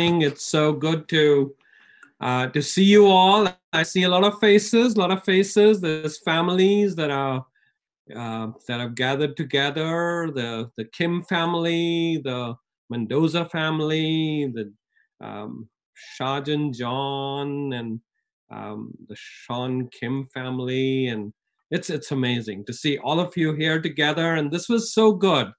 It's so good to uh, to see you all. I see a lot of faces, a lot of faces. There's families that are uh, that have gathered together. The the Kim family, the Mendoza family, the um, Shajan John, and um, the Sean Kim family, and it's it's amazing to see all of you here together. And this was so good.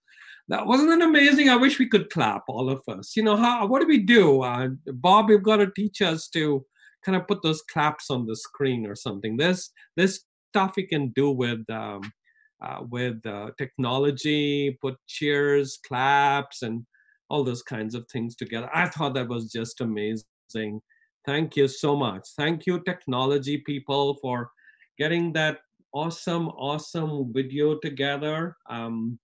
That wasn't it amazing? I wish we could clap, all of us. You know, how what do we do? Uh, Bob, you've got to teach us to kind of put those claps on the screen or something. This this stuff you can do with um, uh, with uh, technology, put cheers, claps, and all those kinds of things together. I thought that was just amazing. Thank you so much. Thank you, technology people, for getting that awesome, awesome video together. Um,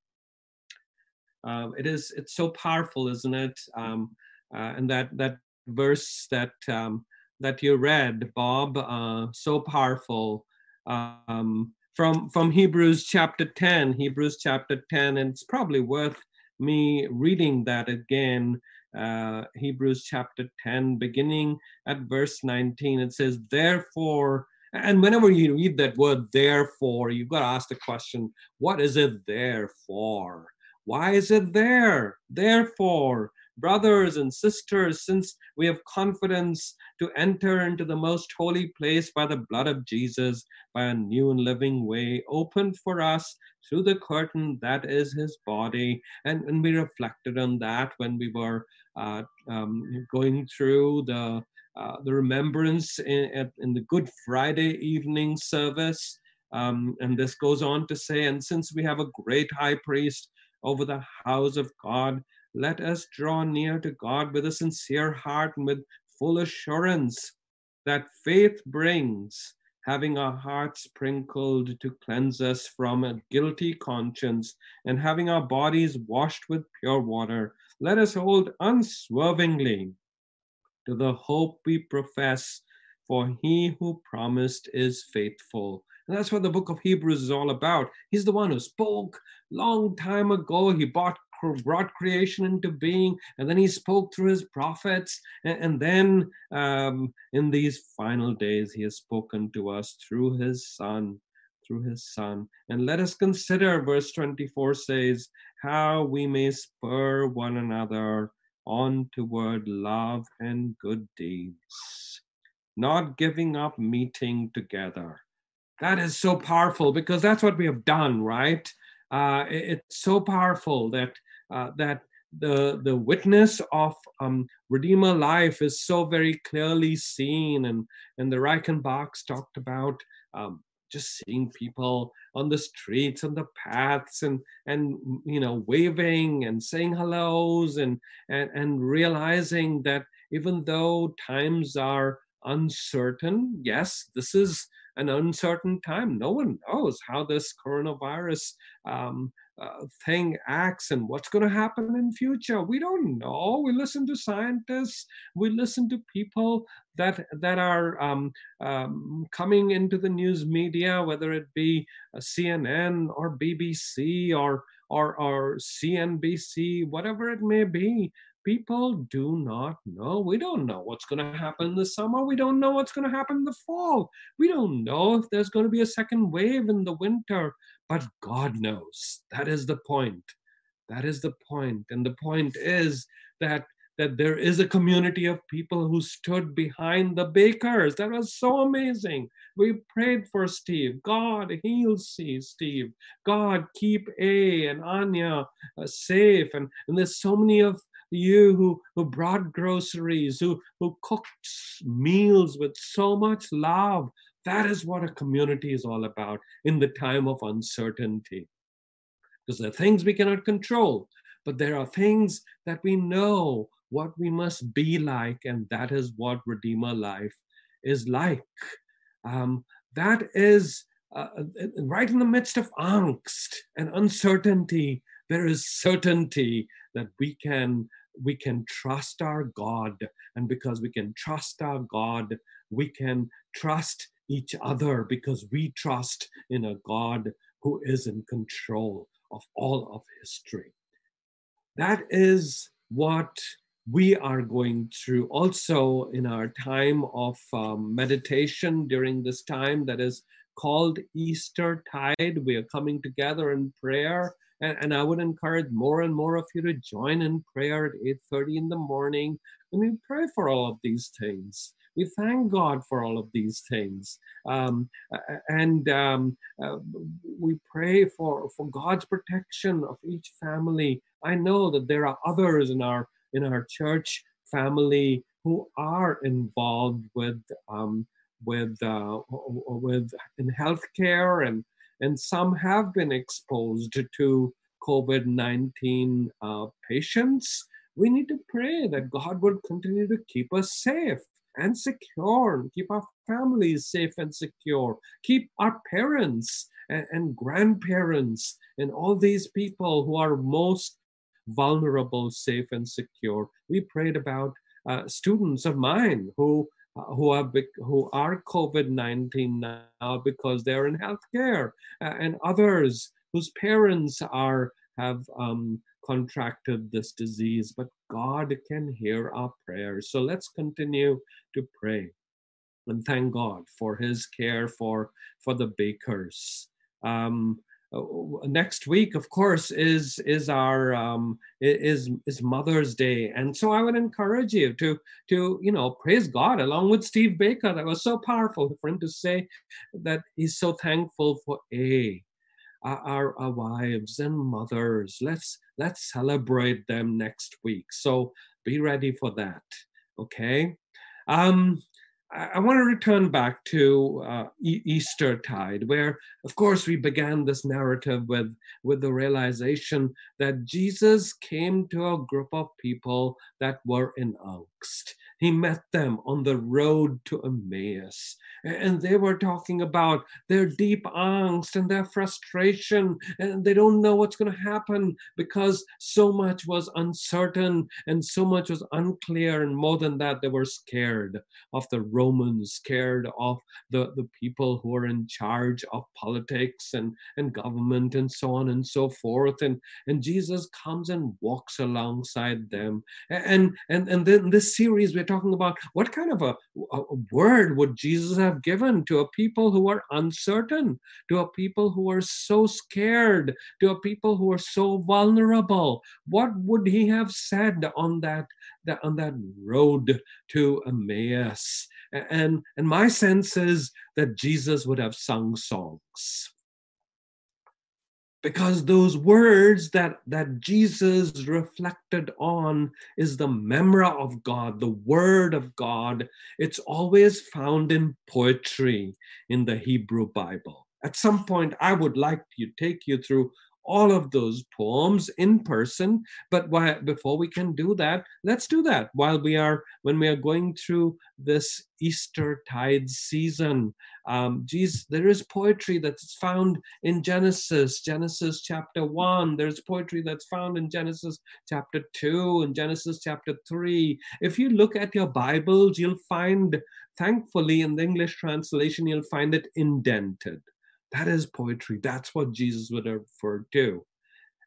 um, it is it's so powerful isn't it? Um, uh, and that that verse that um, that you read bob uh, so powerful. Um, from from hebrews chapter 10 hebrews chapter 10 and it's probably worth me reading that again. Uh, hebrews chapter 10 beginning at verse 19 it says therefore and whenever you read that word therefore you've got to ask the question what is it there for why is it there? Therefore, brothers and sisters, since we have confidence to enter into the most holy place by the blood of Jesus, by a new and living way opened for us through the curtain that is his body. And, and we reflected on that when we were uh, um, going through the, uh, the remembrance in, in the Good Friday evening service. Um, and this goes on to say, and since we have a great high priest over the house of God. Let us draw near to God with a sincere heart and with full assurance that faith brings, having our hearts sprinkled to cleanse us from a guilty conscience, and having our bodies washed with pure water. Let us hold unswervingly to the hope we profess, for he who promised is faithful. And that's what the book of Hebrews is all about. He's the one who spoke long time ago. He brought, brought creation into being, and then he spoke through his prophets. And, and then um, in these final days, he has spoken to us through his son. Through his son. And let us consider, verse 24 says, how we may spur one another on toward love and good deeds, not giving up meeting together that is so powerful because that's what we have done, right? Uh, it, it's so powerful that uh, that the the witness of um, Redeemer life is so very clearly seen, and and the Reichenbachs talked about um, just seeing people on the streets and the paths and and you know waving and saying hellos and and and realizing that even though times are uncertain yes this is an uncertain time. No one knows how this coronavirus um, uh, thing acts and what's going to happen in future. We don't know. We listen to scientists. We listen to people that that are um, um, coming into the news media, whether it be CNN or BBC or or, or CNBC, whatever it may be, people do not know. We don't know what's going to happen in the summer. We don't know what's going to happen in the fall. We don't know if there's going to be a second wave in the winter, but God knows. That is the point. That is the point. And the point is that that there is a community of people who stood behind the bakers. That was so amazing. We prayed for Steve. God heal Steve. God keep A and Anya uh, safe. And, and there's so many of you who, who brought groceries, who, who cooked meals with so much love. That is what a community is all about in the time of uncertainty. Because there are things we cannot control, but there are things that we know what we must be like, and that is what Redeemer life is like. Um, that is uh, uh right in the midst of angst and uncertainty, there is certainty that we can we can trust our God. And because we can trust our God, we can trust each other because we trust in a God who is in control of all of history. That is what we are going through also in our time of um, meditation during this time that is called Easter Tide. We are coming together in prayer. And, and I would encourage more and more of you to join in prayer at 8:30 in the morning. And we pray for all of these things. We thank God for all of these things. Um, and um, uh, we pray for, for God's protection of each family. I know that there are others in our in our church family who are involved with um, with uh, with in healthcare and and some have been exposed to COVID nineteen uh, patients. We need to pray that God would continue to keep us safe and secure, and keep our families safe and secure, keep our parents and, and grandparents and all these people who are most vulnerable, safe, and secure. We prayed about uh, students of mine who who are who are COVID nineteen now because they're in healthcare, and others whose parents are have um, contracted this disease. But God can hear our prayers, so let's continue to pray and thank God for His care for for the bakers. Um, next week, of course, is is our um, is is Mother's Day, and so I would encourage you to to you know praise God along with Steve Baker. That was so powerful for him to say that he's so thankful for a our, our wives and mothers. Let's let's celebrate them next week. So be ready for that. Okay. Um, I, want to return back to uh, Easter tide, where, of course, we began this narrative with, with the realization that Jesus came to a group of people that were in angst. He met them on the road to Emmaus, and they were talking about their deep angst and their frustration, and they don't know what's going to happen because so much was uncertain and so much was unclear, and more than that, they were scared of the Romans, scared of the, the people who are in charge of politics and, and government and so on and so forth. And, and Jesus comes and walks alongside them. And, and, and then this series, we're talking about what kind of a, a word would Jesus have given to a people who are uncertain, to a people who are so scared, to a people who are so vulnerable. What would he have said on that, that on that road to Emmaus? And, and my sense is that Jesus would have sung songs because those words that that jesus reflected on is the memra of god the word of god. It's always found in poetry in the hebrew bible. At some point i would like to take you through all of those poems in person. But why, before we can do that, let's do that while we are when we are going through this Easter tide season. Um, geez, there is poetry that's found in Genesis, Genesis chapter one. There's poetry that's found in Genesis chapter two and Genesis chapter three. If you look at your Bibles, you'll find, thankfully, in the English translation, you'll find it indented. That is poetry. That's what Jesus would refer to.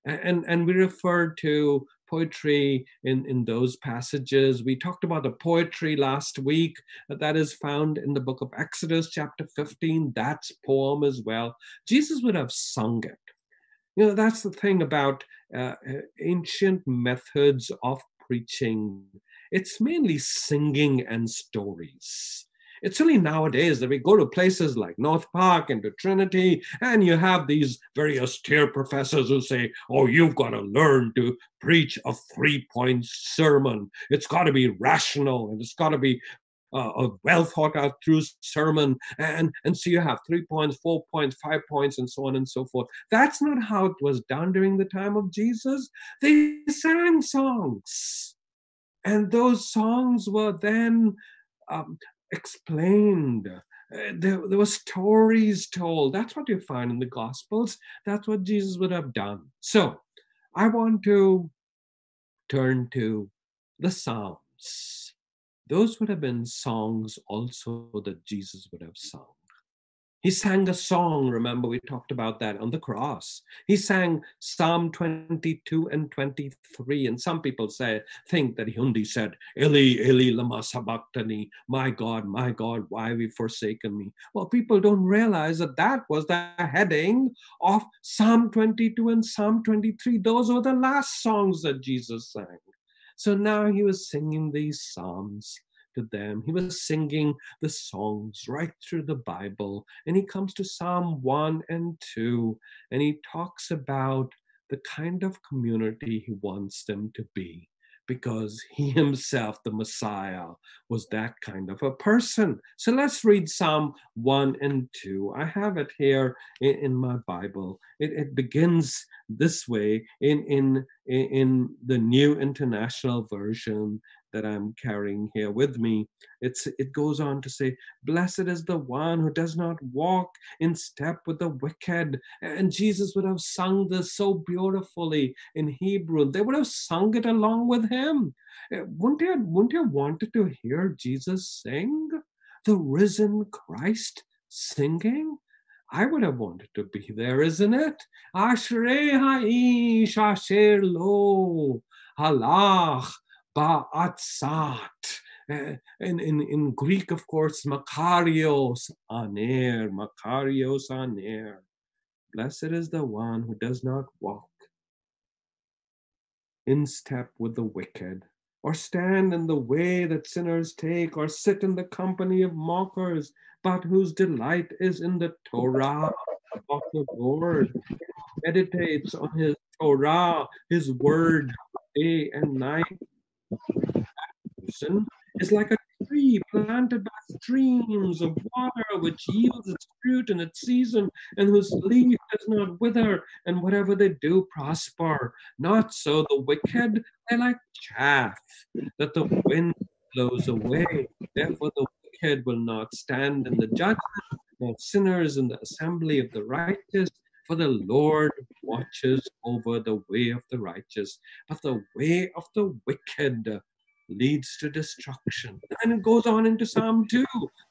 And, and we refer to poetry in, in those passages. We talked about the poetry last week that is found in the book of Exodus, chapter 15. That's poem as well. Jesus would have sung it. You know, that's the thing about uh, ancient methods of preaching. It's mainly singing and stories. It's only nowadays that we go to places like North Park and to Trinity, and you have these very austere professors who say, Oh, you've got to learn to preach a three point sermon. It's got to be rational and it's got to be uh, a well thought out through sermon. And, and so you have three points, four points, five points, and so on and so forth. That's not how it was done during the time of Jesus. They sang songs. And those songs were then um, explained. Uh, there, there were stories told. That's what you find in the Gospels. That's what Jesus would have done. So I want to turn to the Psalms. Those would have been songs also that Jesus would have sung. He sang a song, remember, we talked about that on the cross. He sang Psalm 22 and 23. And some people say, think that Hundi said, Eli, Eli, lama sabachthani, my God, my God, why have you forsaken me? Well, people don't realize that that was the heading of Psalm 22 and Psalm 23. Those were the last songs that Jesus sang. So now he was singing these psalms to them. He was singing the songs right through the Bible. And he comes to Psalm 1 and 2, and he talks about the kind of community he wants them to be because he himself, the Messiah, was that kind of a person. So let's read Psalm 1 and 2. I have it here in, in my Bible. It, it, begins this way in, in, in the New International Version that I'm carrying here with me. It's, it goes on to say, Blessed is the one who does not walk in step with the wicked. And Jesus would have sung this so beautifully in Hebrew. They would have sung it along with him. Eh, wouldn't you, wouldn't you wanted to hear Jesus sing? The risen Christ singing? I would have wanted to be there, isn't it? Ashrei ha'ish asher lo halach ba'atzat. Uh, in, in, in Greek, of course, makarios aner, makarios aner. Blessed is the one who does not walk in step with the wicked, or stand in the way that sinners take, or sit in the company of mockers, but whose delight is in the Torah of the Lord, meditates on his Torah, his word, day and night person is like a tree planted by streams of water, which yields its fruit in its season, and whose leaf does not wither, and whatever they do prosper. Not so the wicked, they're like chaff that the wind blows away. Therefore, the wicked will not stand in the judgment, nor sinners in the assembly of the righteous. For the Lord watches over the way of the righteous, but the way of the wicked leads to destruction. And it goes on into Psalm 2,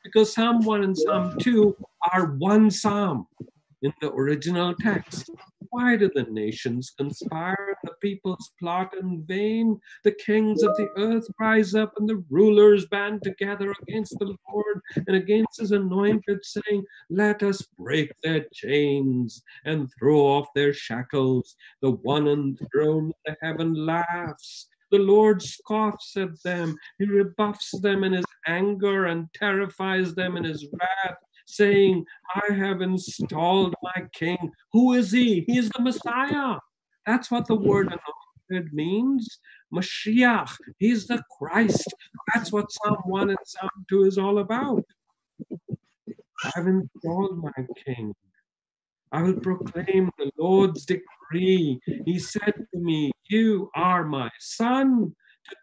because Psalm 1 and Psalm 2 are one psalm in the original text. Why do the nations conspire, the peoples plot in vain? The kings of the earth rise up, and the rulers band together against the Lord and against his anointed, saying, Let us break their chains and throw off their shackles. The one enthroned in the heaven laughs. The Lord scoffs at them. He rebuffs them in his anger and terrifies them in his wrath, saying, I have installed my king. Who is he? He is the Messiah. That's what the word anointed means. Mashiach. He's the Christ. That's what Psalm 1 and Psalm 2 is all about. I've installed my king. I will proclaim the Lord's decree. He said to me, You are my son.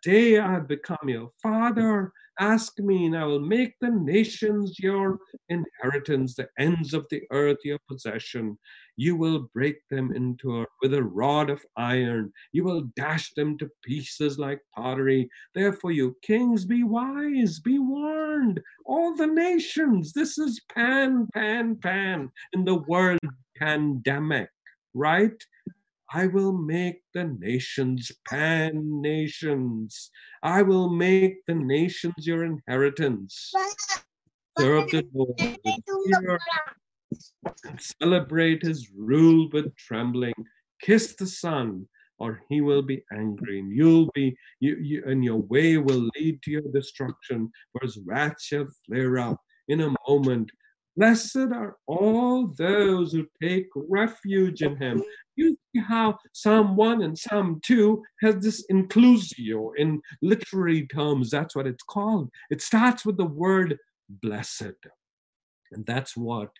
Today I become your father. Ask me, and I will make the nations your inheritance, the ends of the earth your possession. You will break them into with a rod of iron. You will dash them to pieces like pottery. Therefore, you kings, be wise, be warned. All the nations, this is pan, pan, pan in the world pandemic, right? I will make the nations pan nations. I will make the nations your inheritance. Serve the Lord celebrate his rule with trembling. Kiss the Son, or he will be angry, and you'll be you, you and your way will lead to your destruction, for his wrath shall flare up in a moment. Blessed are all those who take refuge in him. You see how Psalm 1 and Psalm 2 has this inclusio in literary terms. That's what it's called. It starts with the word blessed. And that's what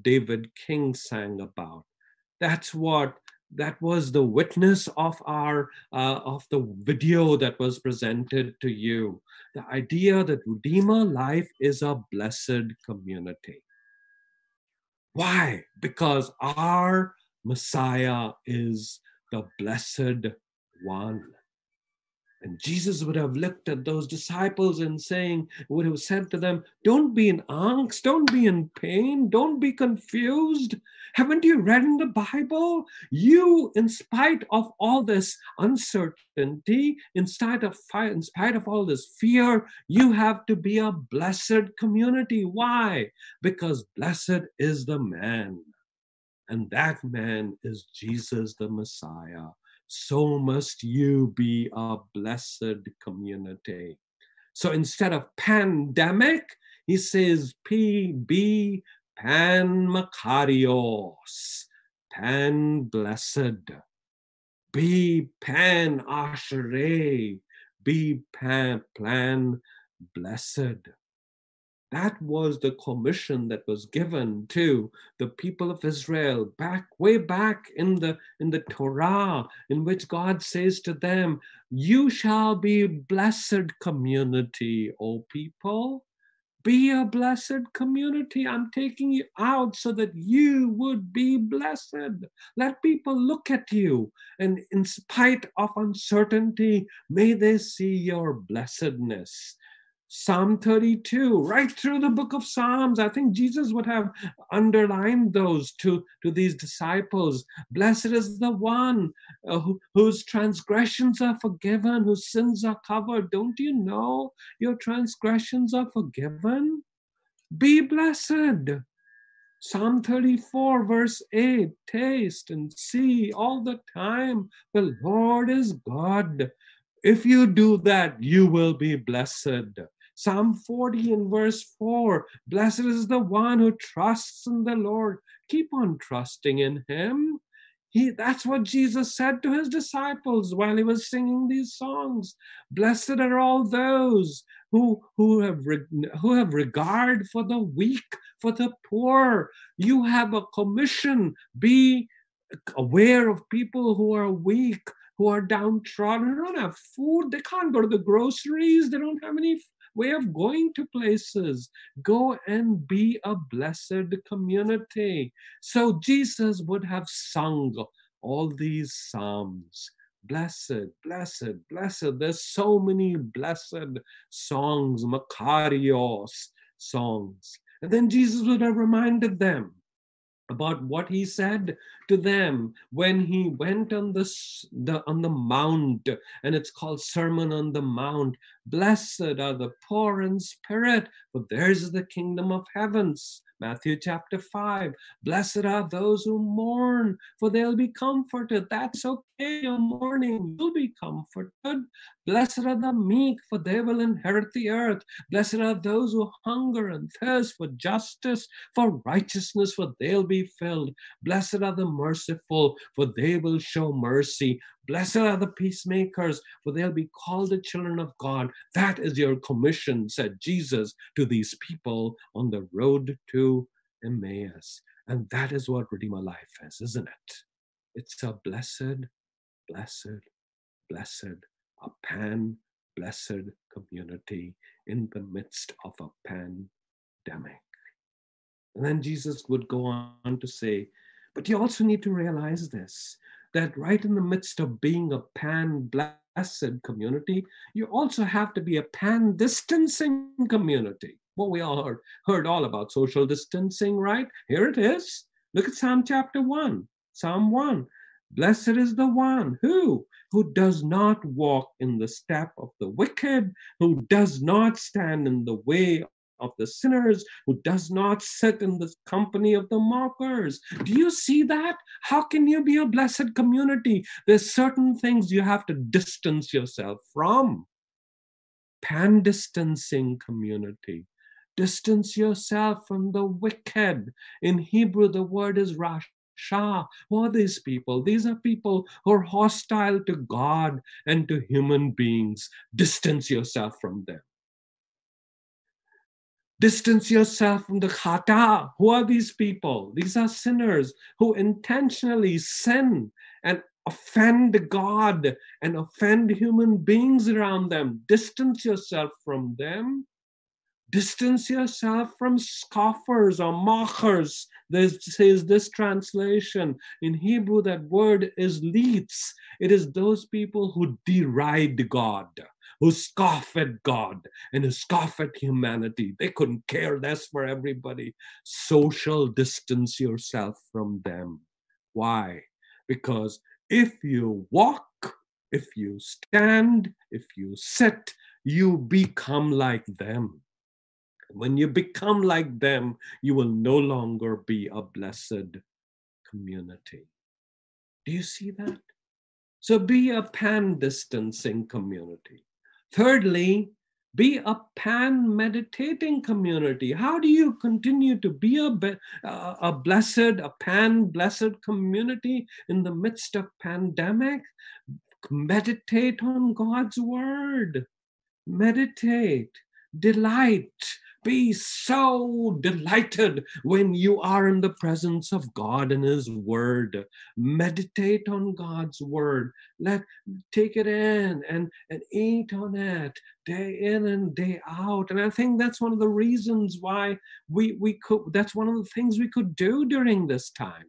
David King sang about. That's what that was the witness of our uh, of the video that was presented to you the idea that redeemer life is a blessed community why? Because our Messiah is the blessed one. And Jesus would have looked at those disciples and saying, would have said to them, Don't be in angst, don't be in pain, don't be confused. Haven't you read in the Bible? You, in spite of all this uncertainty, in spite of in spite of all this fear, you have to be a blessed community. Why? Because blessed is the man. And that man is Jesus the Messiah so must you be a blessed community. So instead of pandemic, he says PB pan makarios, pan blessed, be pan ashere, be pan plan blessed. That was the commission that was given to the people of Israel back way back in the in the Torah, in which God says to them, "You shall be blessed community, O people." Be a blessed community. I'm taking you out so that you would be blessed. Let people look at you, and in spite of uncertainty, may they see your blessedness. Psalm 32, right through the book of Psalms. I think Jesus would have underlined those to, to these disciples. Blessed is the one uh, who, whose transgressions are forgiven, whose sins are covered. Don't you know your transgressions are forgiven? Be blessed. Psalm 34, verse 8 Taste and see all the time the Lord is God. If you do that, you will be blessed. Psalm 40 and verse 4 Blessed is the one who trusts in the Lord. Keep on trusting in him. He, that's what Jesus said to his disciples while he was singing these songs. Blessed are all those who, who, have, who have regard for the weak, for the poor. You have a commission. Be aware of people who are weak, who are downtrodden, who don't have food. They can't go to the groceries. They don't have any way of going to places. Go and be a blessed community. So Jesus would have sung all these psalms. Blessed, blessed, blessed. There's so many blessed songs, Makarios songs. And then Jesus would have reminded them about what he said to them when he went on the, the, on the mount and it's called sermon on the mount. Blessed are the poor in spirit for theirs is the kingdom of heavens Matthew chapter 5. Blessed are those who mourn, for they'll be comforted. That's okay. You're mourning, you'll be comforted. Blessed are the meek, for they will inherit the earth. Blessed are those who hunger and thirst for justice, for righteousness, for they'll be filled. Blessed are the merciful, for they will show mercy. Blessed are the peacemakers, for they'll be called the children of God. That is your commission, said Jesus to these people on the road to Emmaus. And that is what Redeemer Life is, isn't it? It's a blessed, blessed, blessed, a pan blessed community in the midst of a pandemic. And then Jesus would go on to say, but you also need to realize this that right in the midst of being a pan blessed community, you also have to be a pan distancing community. What we all heard, heard all about social distancing, right? Here it is. Look at Psalm chapter 1. Psalm 1. Blessed is the one who who does not walk in the step of the wicked, who does not stand in the way of the sinners, who does not sit in the company of the mockers. Do you see that? How can you be a blessed community? There's certain things you have to distance yourself from. Pan distancing community. Distance yourself from the wicked. In Hebrew, the word is rash. Shah. Who are these people? These are people who are hostile to God and to human beings. Distance yourself from them. Distance yourself from the khata. Who are these people? These are sinners who intentionally sin and offend God and offend human beings around them. Distance yourself from them. Distance yourself from scoffers or mockers. This says this translation. In Hebrew, that word is leets. It is those people who deride God, who scoff at God and who scoff at humanity. They couldn't care less for everybody. Social distance yourself from them. Why? Because if you walk, if you stand, if you sit, you become like them. When you become like them, you will no longer be a blessed community. Do you see that? So be a pan distancing community. Thirdly, be a pan meditating community. How do you continue to be a, uh, a blessed, a pan blessed community in the midst of pandemic? Meditate on God's word. Meditate, delight, be so delighted when you are in the presence of God and His Word. Meditate on God's Word. Let take it in and, and eat on it day in and day out. And I think that's one of the reasons why we, we could, that's one of the things we could do during this time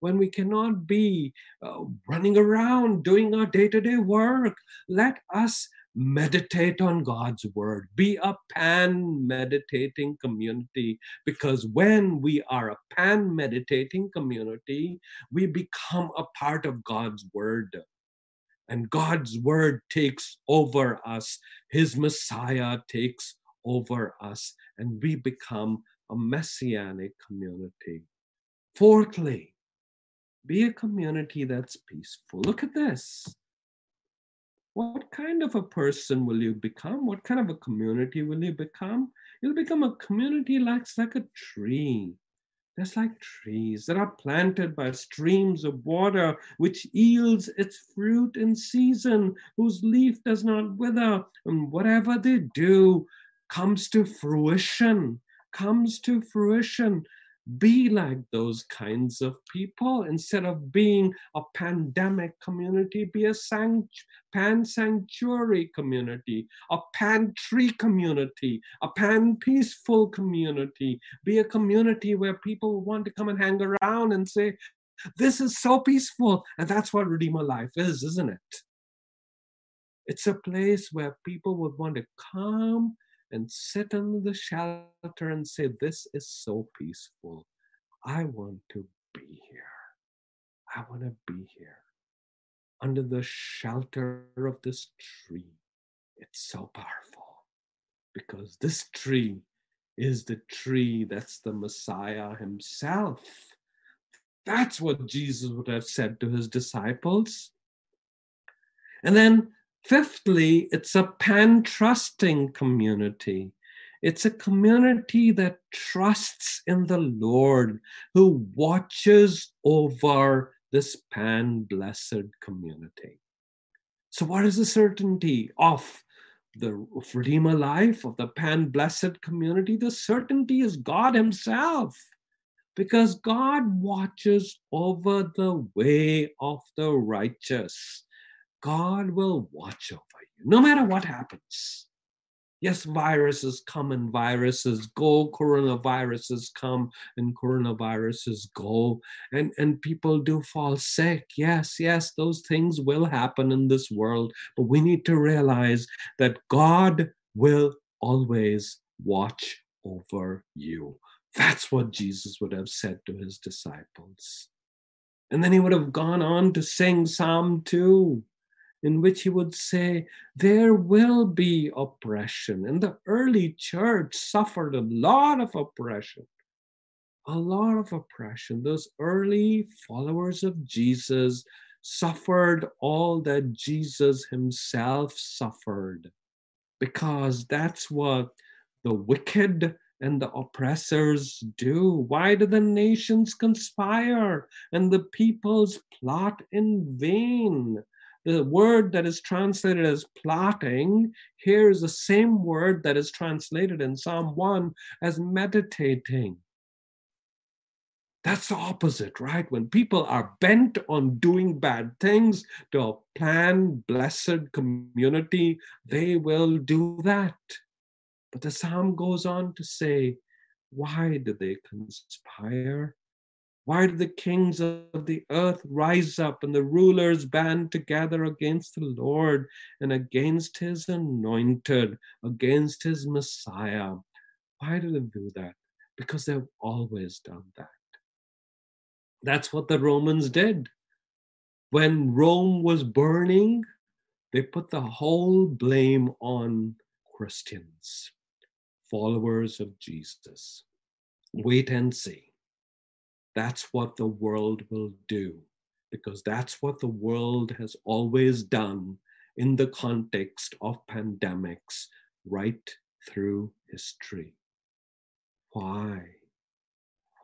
when we cannot be uh, running around doing our day to day work. Let us meditate on God's word, be a pan meditating community. Because when we are a pan meditating community, we become a part of God's word. And God's word takes over us, His Messiah takes over us, and we become a messianic community. Fourthly, be a community that's peaceful. Look at this what kind of a person will you become? What kind of a community will you become? You'll become a community like, like a tree. That's like trees that are planted by streams of water, which yields its fruit in season, whose leaf does not wither, and whatever they do comes to fruition, comes to fruition be like those kinds of people. Instead of being a pandemic community be a pan sanctuary community a pan tree community a pan peaceful community. Be a community where people want to come and hang around and say this is so peaceful and that's what redeemer life is isn't it? It's a place where people would want to come and sit under the shelter and say, This is so peaceful. I want to be here. I want to be here under the shelter of this tree. It's so powerful because this tree is the tree that's the Messiah himself. That's what Jesus would have said to his disciples. And then Fifthly, it's a pan trusting community. It's a community that trusts in the Lord who watches over this pan blessed community. So, what is the certainty of the Redeemer life, of the pan blessed community? The certainty is God Himself, because God watches over the way of the righteous. God will watch over you no matter what happens. Yes, viruses come and viruses go, coronaviruses come and coronaviruses go, and, and people do fall sick. Yes, yes, those things will happen in this world, but we need to realize that God will always watch over you. That's what Jesus would have said to his disciples. And then he would have gone on to sing Psalm 2 in which he would say, There will be oppression. And the early church suffered a lot of oppression. A lot of oppression. Those early followers of Jesus suffered all that Jesus himself suffered because that's what the wicked and the oppressors do? Why do the nations conspire and the peoples plot in vain? The word that is translated as plotting here is the same word that is translated in Psalm 1 as meditating. That's the opposite, right? When people are bent on doing bad things to a planned, blessed community, they will do that. But the psalm goes on to say, why did they conspire? Why did the kings of the earth rise up and the rulers band together against the Lord and against his anointed, against his Messiah? Why do they do that? Because they've always done that. That's what the Romans did. When Rome was burning, they put the whole blame on Christians, followers of Jesus. Wait and see. That's what the world will do, because that's what the world has always done in the context of pandemics right through history. Why?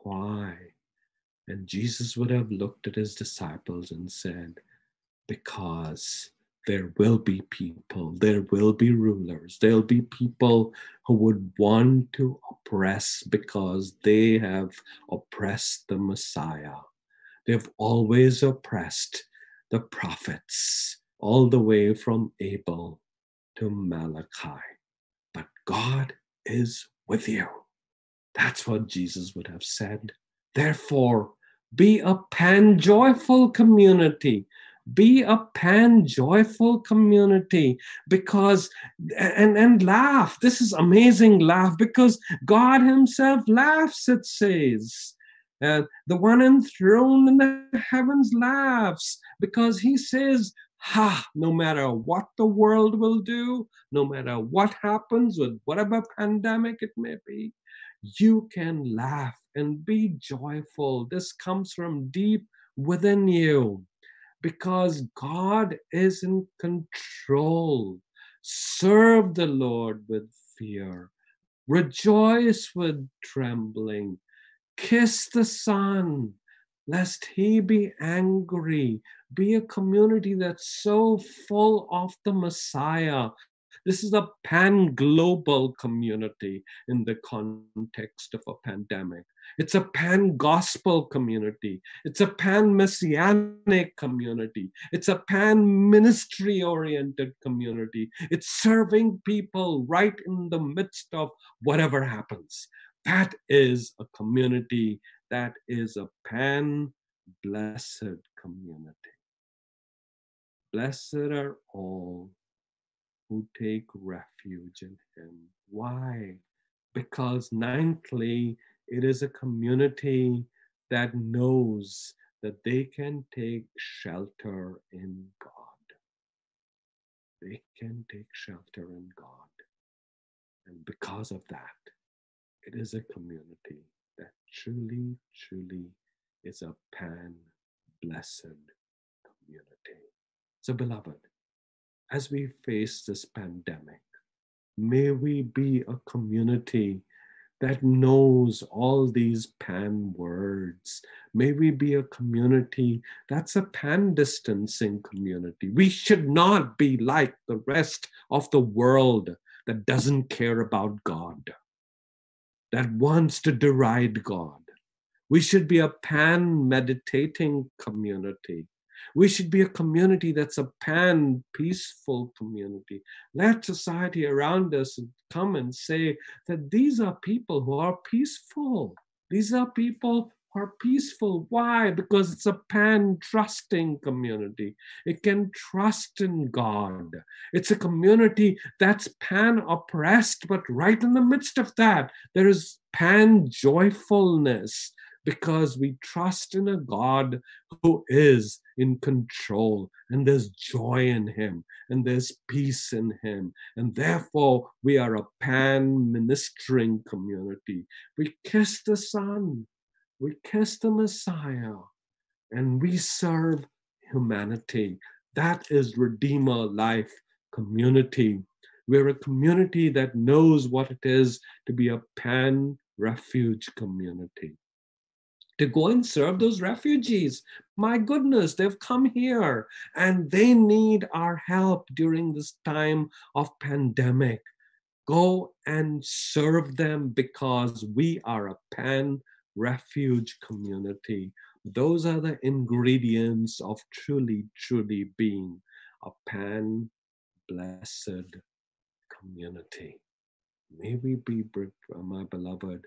Why? And Jesus would have looked at his disciples and said, Because there will be people, there will be rulers, there'll be people who would want to oppress because they have oppressed the Messiah. They've always oppressed the prophets, all the way from Abel to Malachi. But God is with you. That's what Jesus would have said. Therefore, be a pan joyful community be a pan joyful community because and and laugh. This is amazing laugh because god himself laughs it says. And the one enthroned in the heavens laughs because he says ha no matter what the world will do no matter what happens with whatever pandemic it may be you can laugh and be joyful. This comes from deep within you because God is in control. Serve the Lord with fear, rejoice with trembling, kiss the Son, lest he be angry. Be a community that's so full of the Messiah this is a pan global community in the context of a pandemic. It's a pan gospel community. It's a pan messianic community. It's a pan ministry oriented community. It's serving people right in the midst of whatever happens. That is a community that is a pan blessed community. Blessed are all who take refuge in him. Why? Because, ninthly, it is a community that knows that they can take shelter in God. They can take shelter in God. And because of that, it is a community that truly, truly is a pan blessed community. So, beloved, as we face this pandemic, may we be a community that knows all these pan words. May we be a community that's a pan distancing community. We should not be like the rest of the world that doesn't care about God, that wants to deride God. We should be a pan meditating community we should be a community that's a pan peaceful community. Let society around us come and say that these are people who are peaceful. These are people who are peaceful. Why? Because it's a pan trusting community. It can trust in God. It's a community that's pan oppressed, but right in the midst of that, there is pan joyfulness because we trust in a God who is in control and there's joy in him and there's peace in him. And therefore, we are a pan ministering community. We kiss the Son, we kiss the Messiah, and we serve humanity. That is Redeemer Life community. We're a community that knows what it is to be a pan refuge community to go and serve those refugees. My goodness, they've come here and they need our help during this time of pandemic. Go and serve them because we are a pan refuge community. Those are the ingredients of truly, truly being a pan blessed community. May we be, my beloved,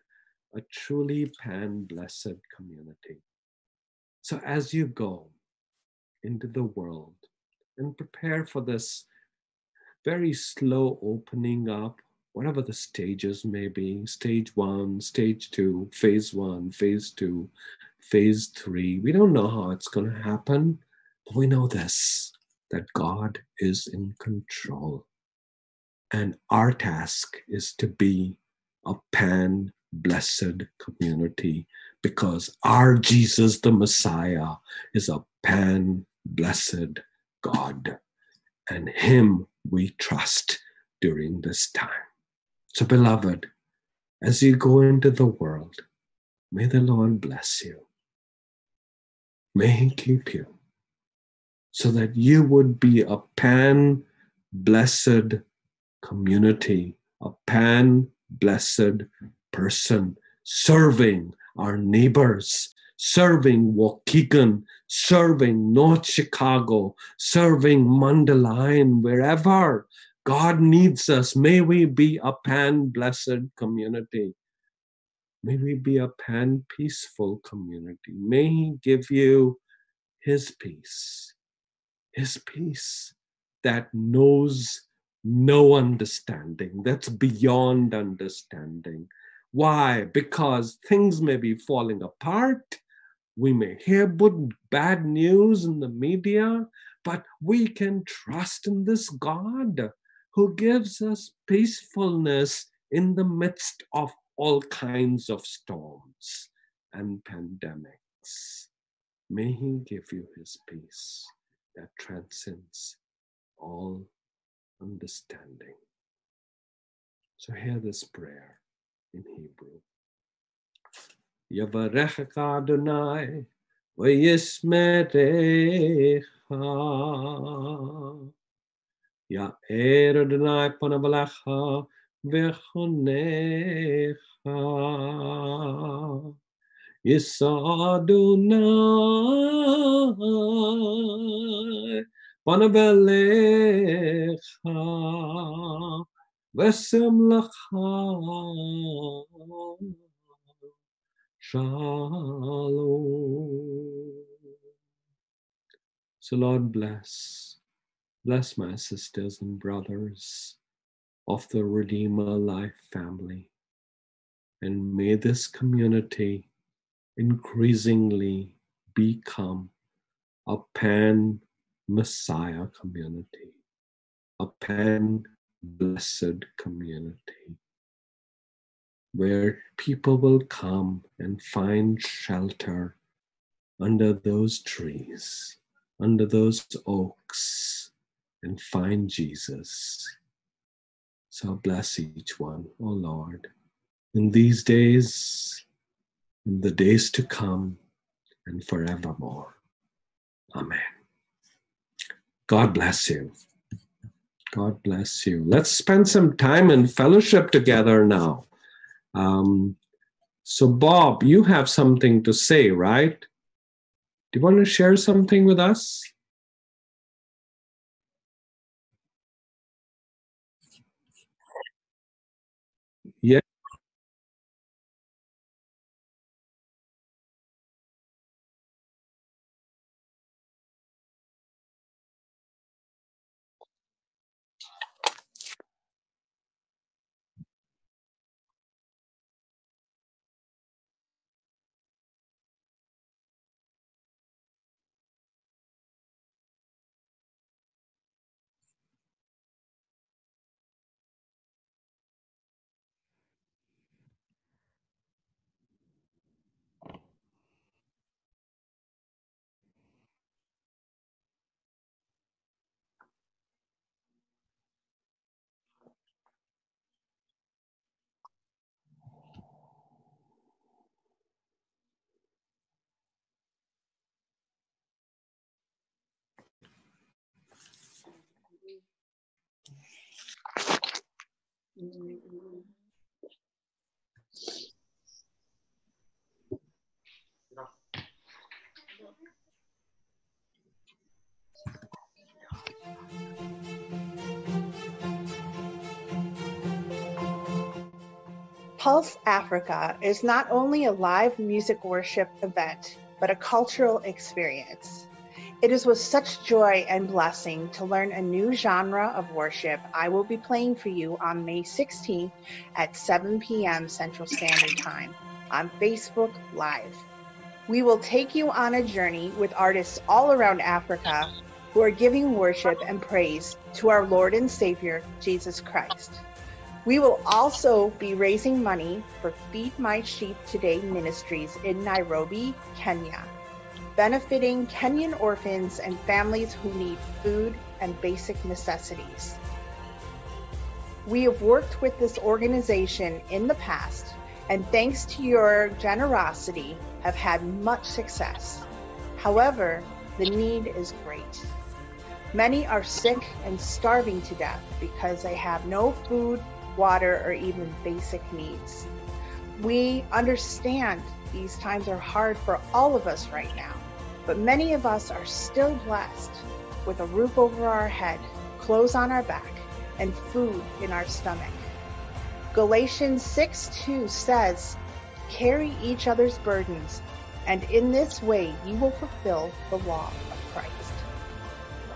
a truly pan blessed community. So as you go into the world and prepare for this very slow opening up, whatever the stages may be stage one, stage two, phase one, phase two, phase three. We don't know how it's going to happen, but we know this that God is in control. And our task is to be a pan blessed community because our Jesus, the Messiah, is a pan blessed God. And Him we trust during this time. So, beloved, as you go into the world, may the Lord bless you. May He keep you so that you would be a pan blessed community, a pan blessed person, serving our neighbors, serving Waukegan, serving North Chicago, serving Mundelein, wherever God needs us. May we be a pan blessed community. May we be a pan peaceful community. May He give you His peace, His peace that knows no understanding, that's beyond understanding. Why? Because things may be falling apart. We may hear bad news in the media, but we can trust in this God who gives us peacefulness in the midst of all kinds of storms and pandemics. May He give you His peace that transcends all understanding. So, hear this prayer in Hebrew. Yavarecha Adonai v'yismerecha. Ya'er Adonai panavalecha v'chonecha. Yisadonai panavalecha v'semlecha. Shalom. So, Lord, bless, bless my sisters and brothers of the Redeemer Life family. And may this community increasingly become a pan Messiah community, a pan blessed community where people will come and find shelter under those trees, under those oaks, and find Jesus. So bless each one, O oh Lord, in these days, in the days to come, and forevermore. Amen. God bless you. God bless you. Let's spend some time in fellowship together now. Um, so, Bob, you have something to say, right? Do you want to share something with us? Pulse Africa is not only a live music worship event, but a cultural experience. It is with such joy and blessing to learn a new genre of worship I will be playing for you on May 16th at 7 p.m. Central Standard Time on Facebook Live. We will take you on a journey with artists all around Africa who are giving worship and praise to our Lord and Savior, Jesus Christ. We will also be raising money for Feed My Sheep Today Ministries in Nairobi, Kenya benefiting Kenyan orphans and families who need food and basic necessities. We have worked with this organization in the past, and thanks to your generosity, have had much success. However, the need is great. Many are sick and starving to death because they have no food, water, or even basic needs. We understand these times are hard for all of us right now. But many of us are still blessed with a roof over our head, clothes on our back, and food in our stomach. Galatians 6 2 says, Carry each other's burdens, and in this way you will fulfill the law of Christ.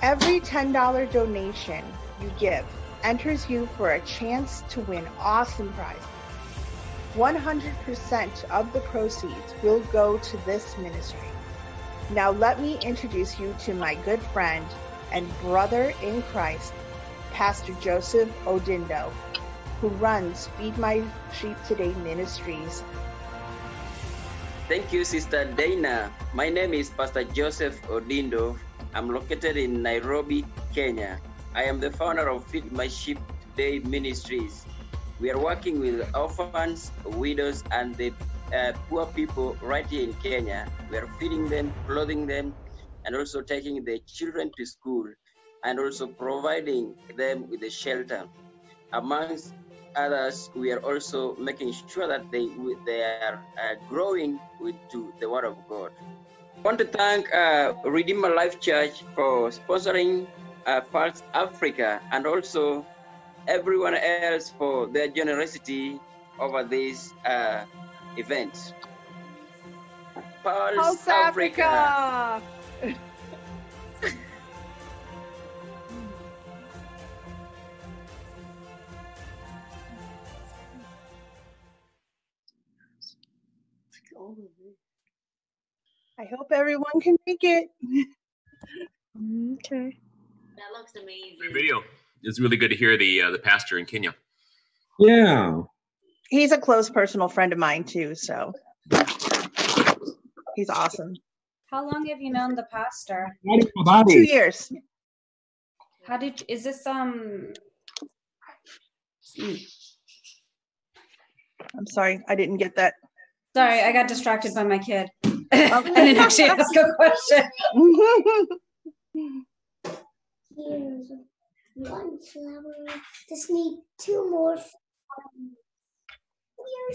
Every $10 donation you give enters you for a chance to win awesome prizes. 100% of the proceeds will go to this ministry. Now, let me introduce you to my good friend and brother in Christ, Pastor Joseph Odindo, who runs Feed My Sheep Today Ministries. Thank you, Sister Dana. My name is Pastor Joseph Odindo. I'm located in Nairobi, Kenya. I am the founder of Feed My Sheep Today Ministries. We are working with orphans, widows, and the uh, poor people right here in Kenya. We are feeding them, clothing them, and also taking their children to school, and also providing them with a shelter. Amongst others, we are also making sure that they they are uh, growing with to the Word of God. I want to thank uh, Redeemer Life Church for sponsoring uh, Pulse Africa and also everyone else for their generosity over this uh, event. Pulse South Africa. Africa. I hope everyone can make it. okay. That looks amazing. Great video. It's really good to hear the uh, the pastor in Kenya. Yeah he's a close personal friend of mine too, so he's awesome. How long have you known the pastor? Two years. How did is this um I'm sorry, I didn't get that. Sorry, I got distracted by my kid. Okay. I didn't actually ask a question. Here's one flower. Just need two more.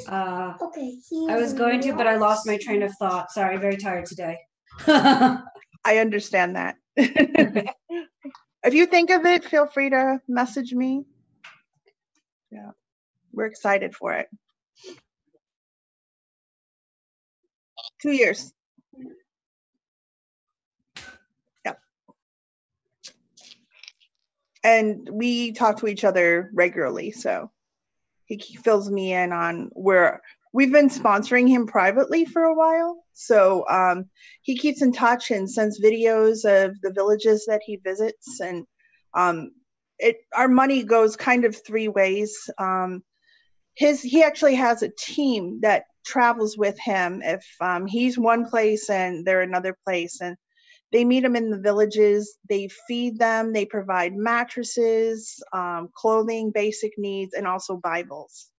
Uh, okay. I was going to, but I lost my train of thought. Sorry, very tired today. I understand that. if you think of it, feel free to message me. Yeah, we're excited for it. Two years. Yep. And we talk to each other regularly, so he fills me in on where we've been sponsoring him privately for a while. So um, he keeps in touch and sends videos of the villages that he visits, and um, it our money goes kind of three ways. Um, his he actually has a team that travels with him if um, he's one place and they're another place, and they meet them in the villages. They feed them. They provide mattresses um, clothing basic needs and also bibles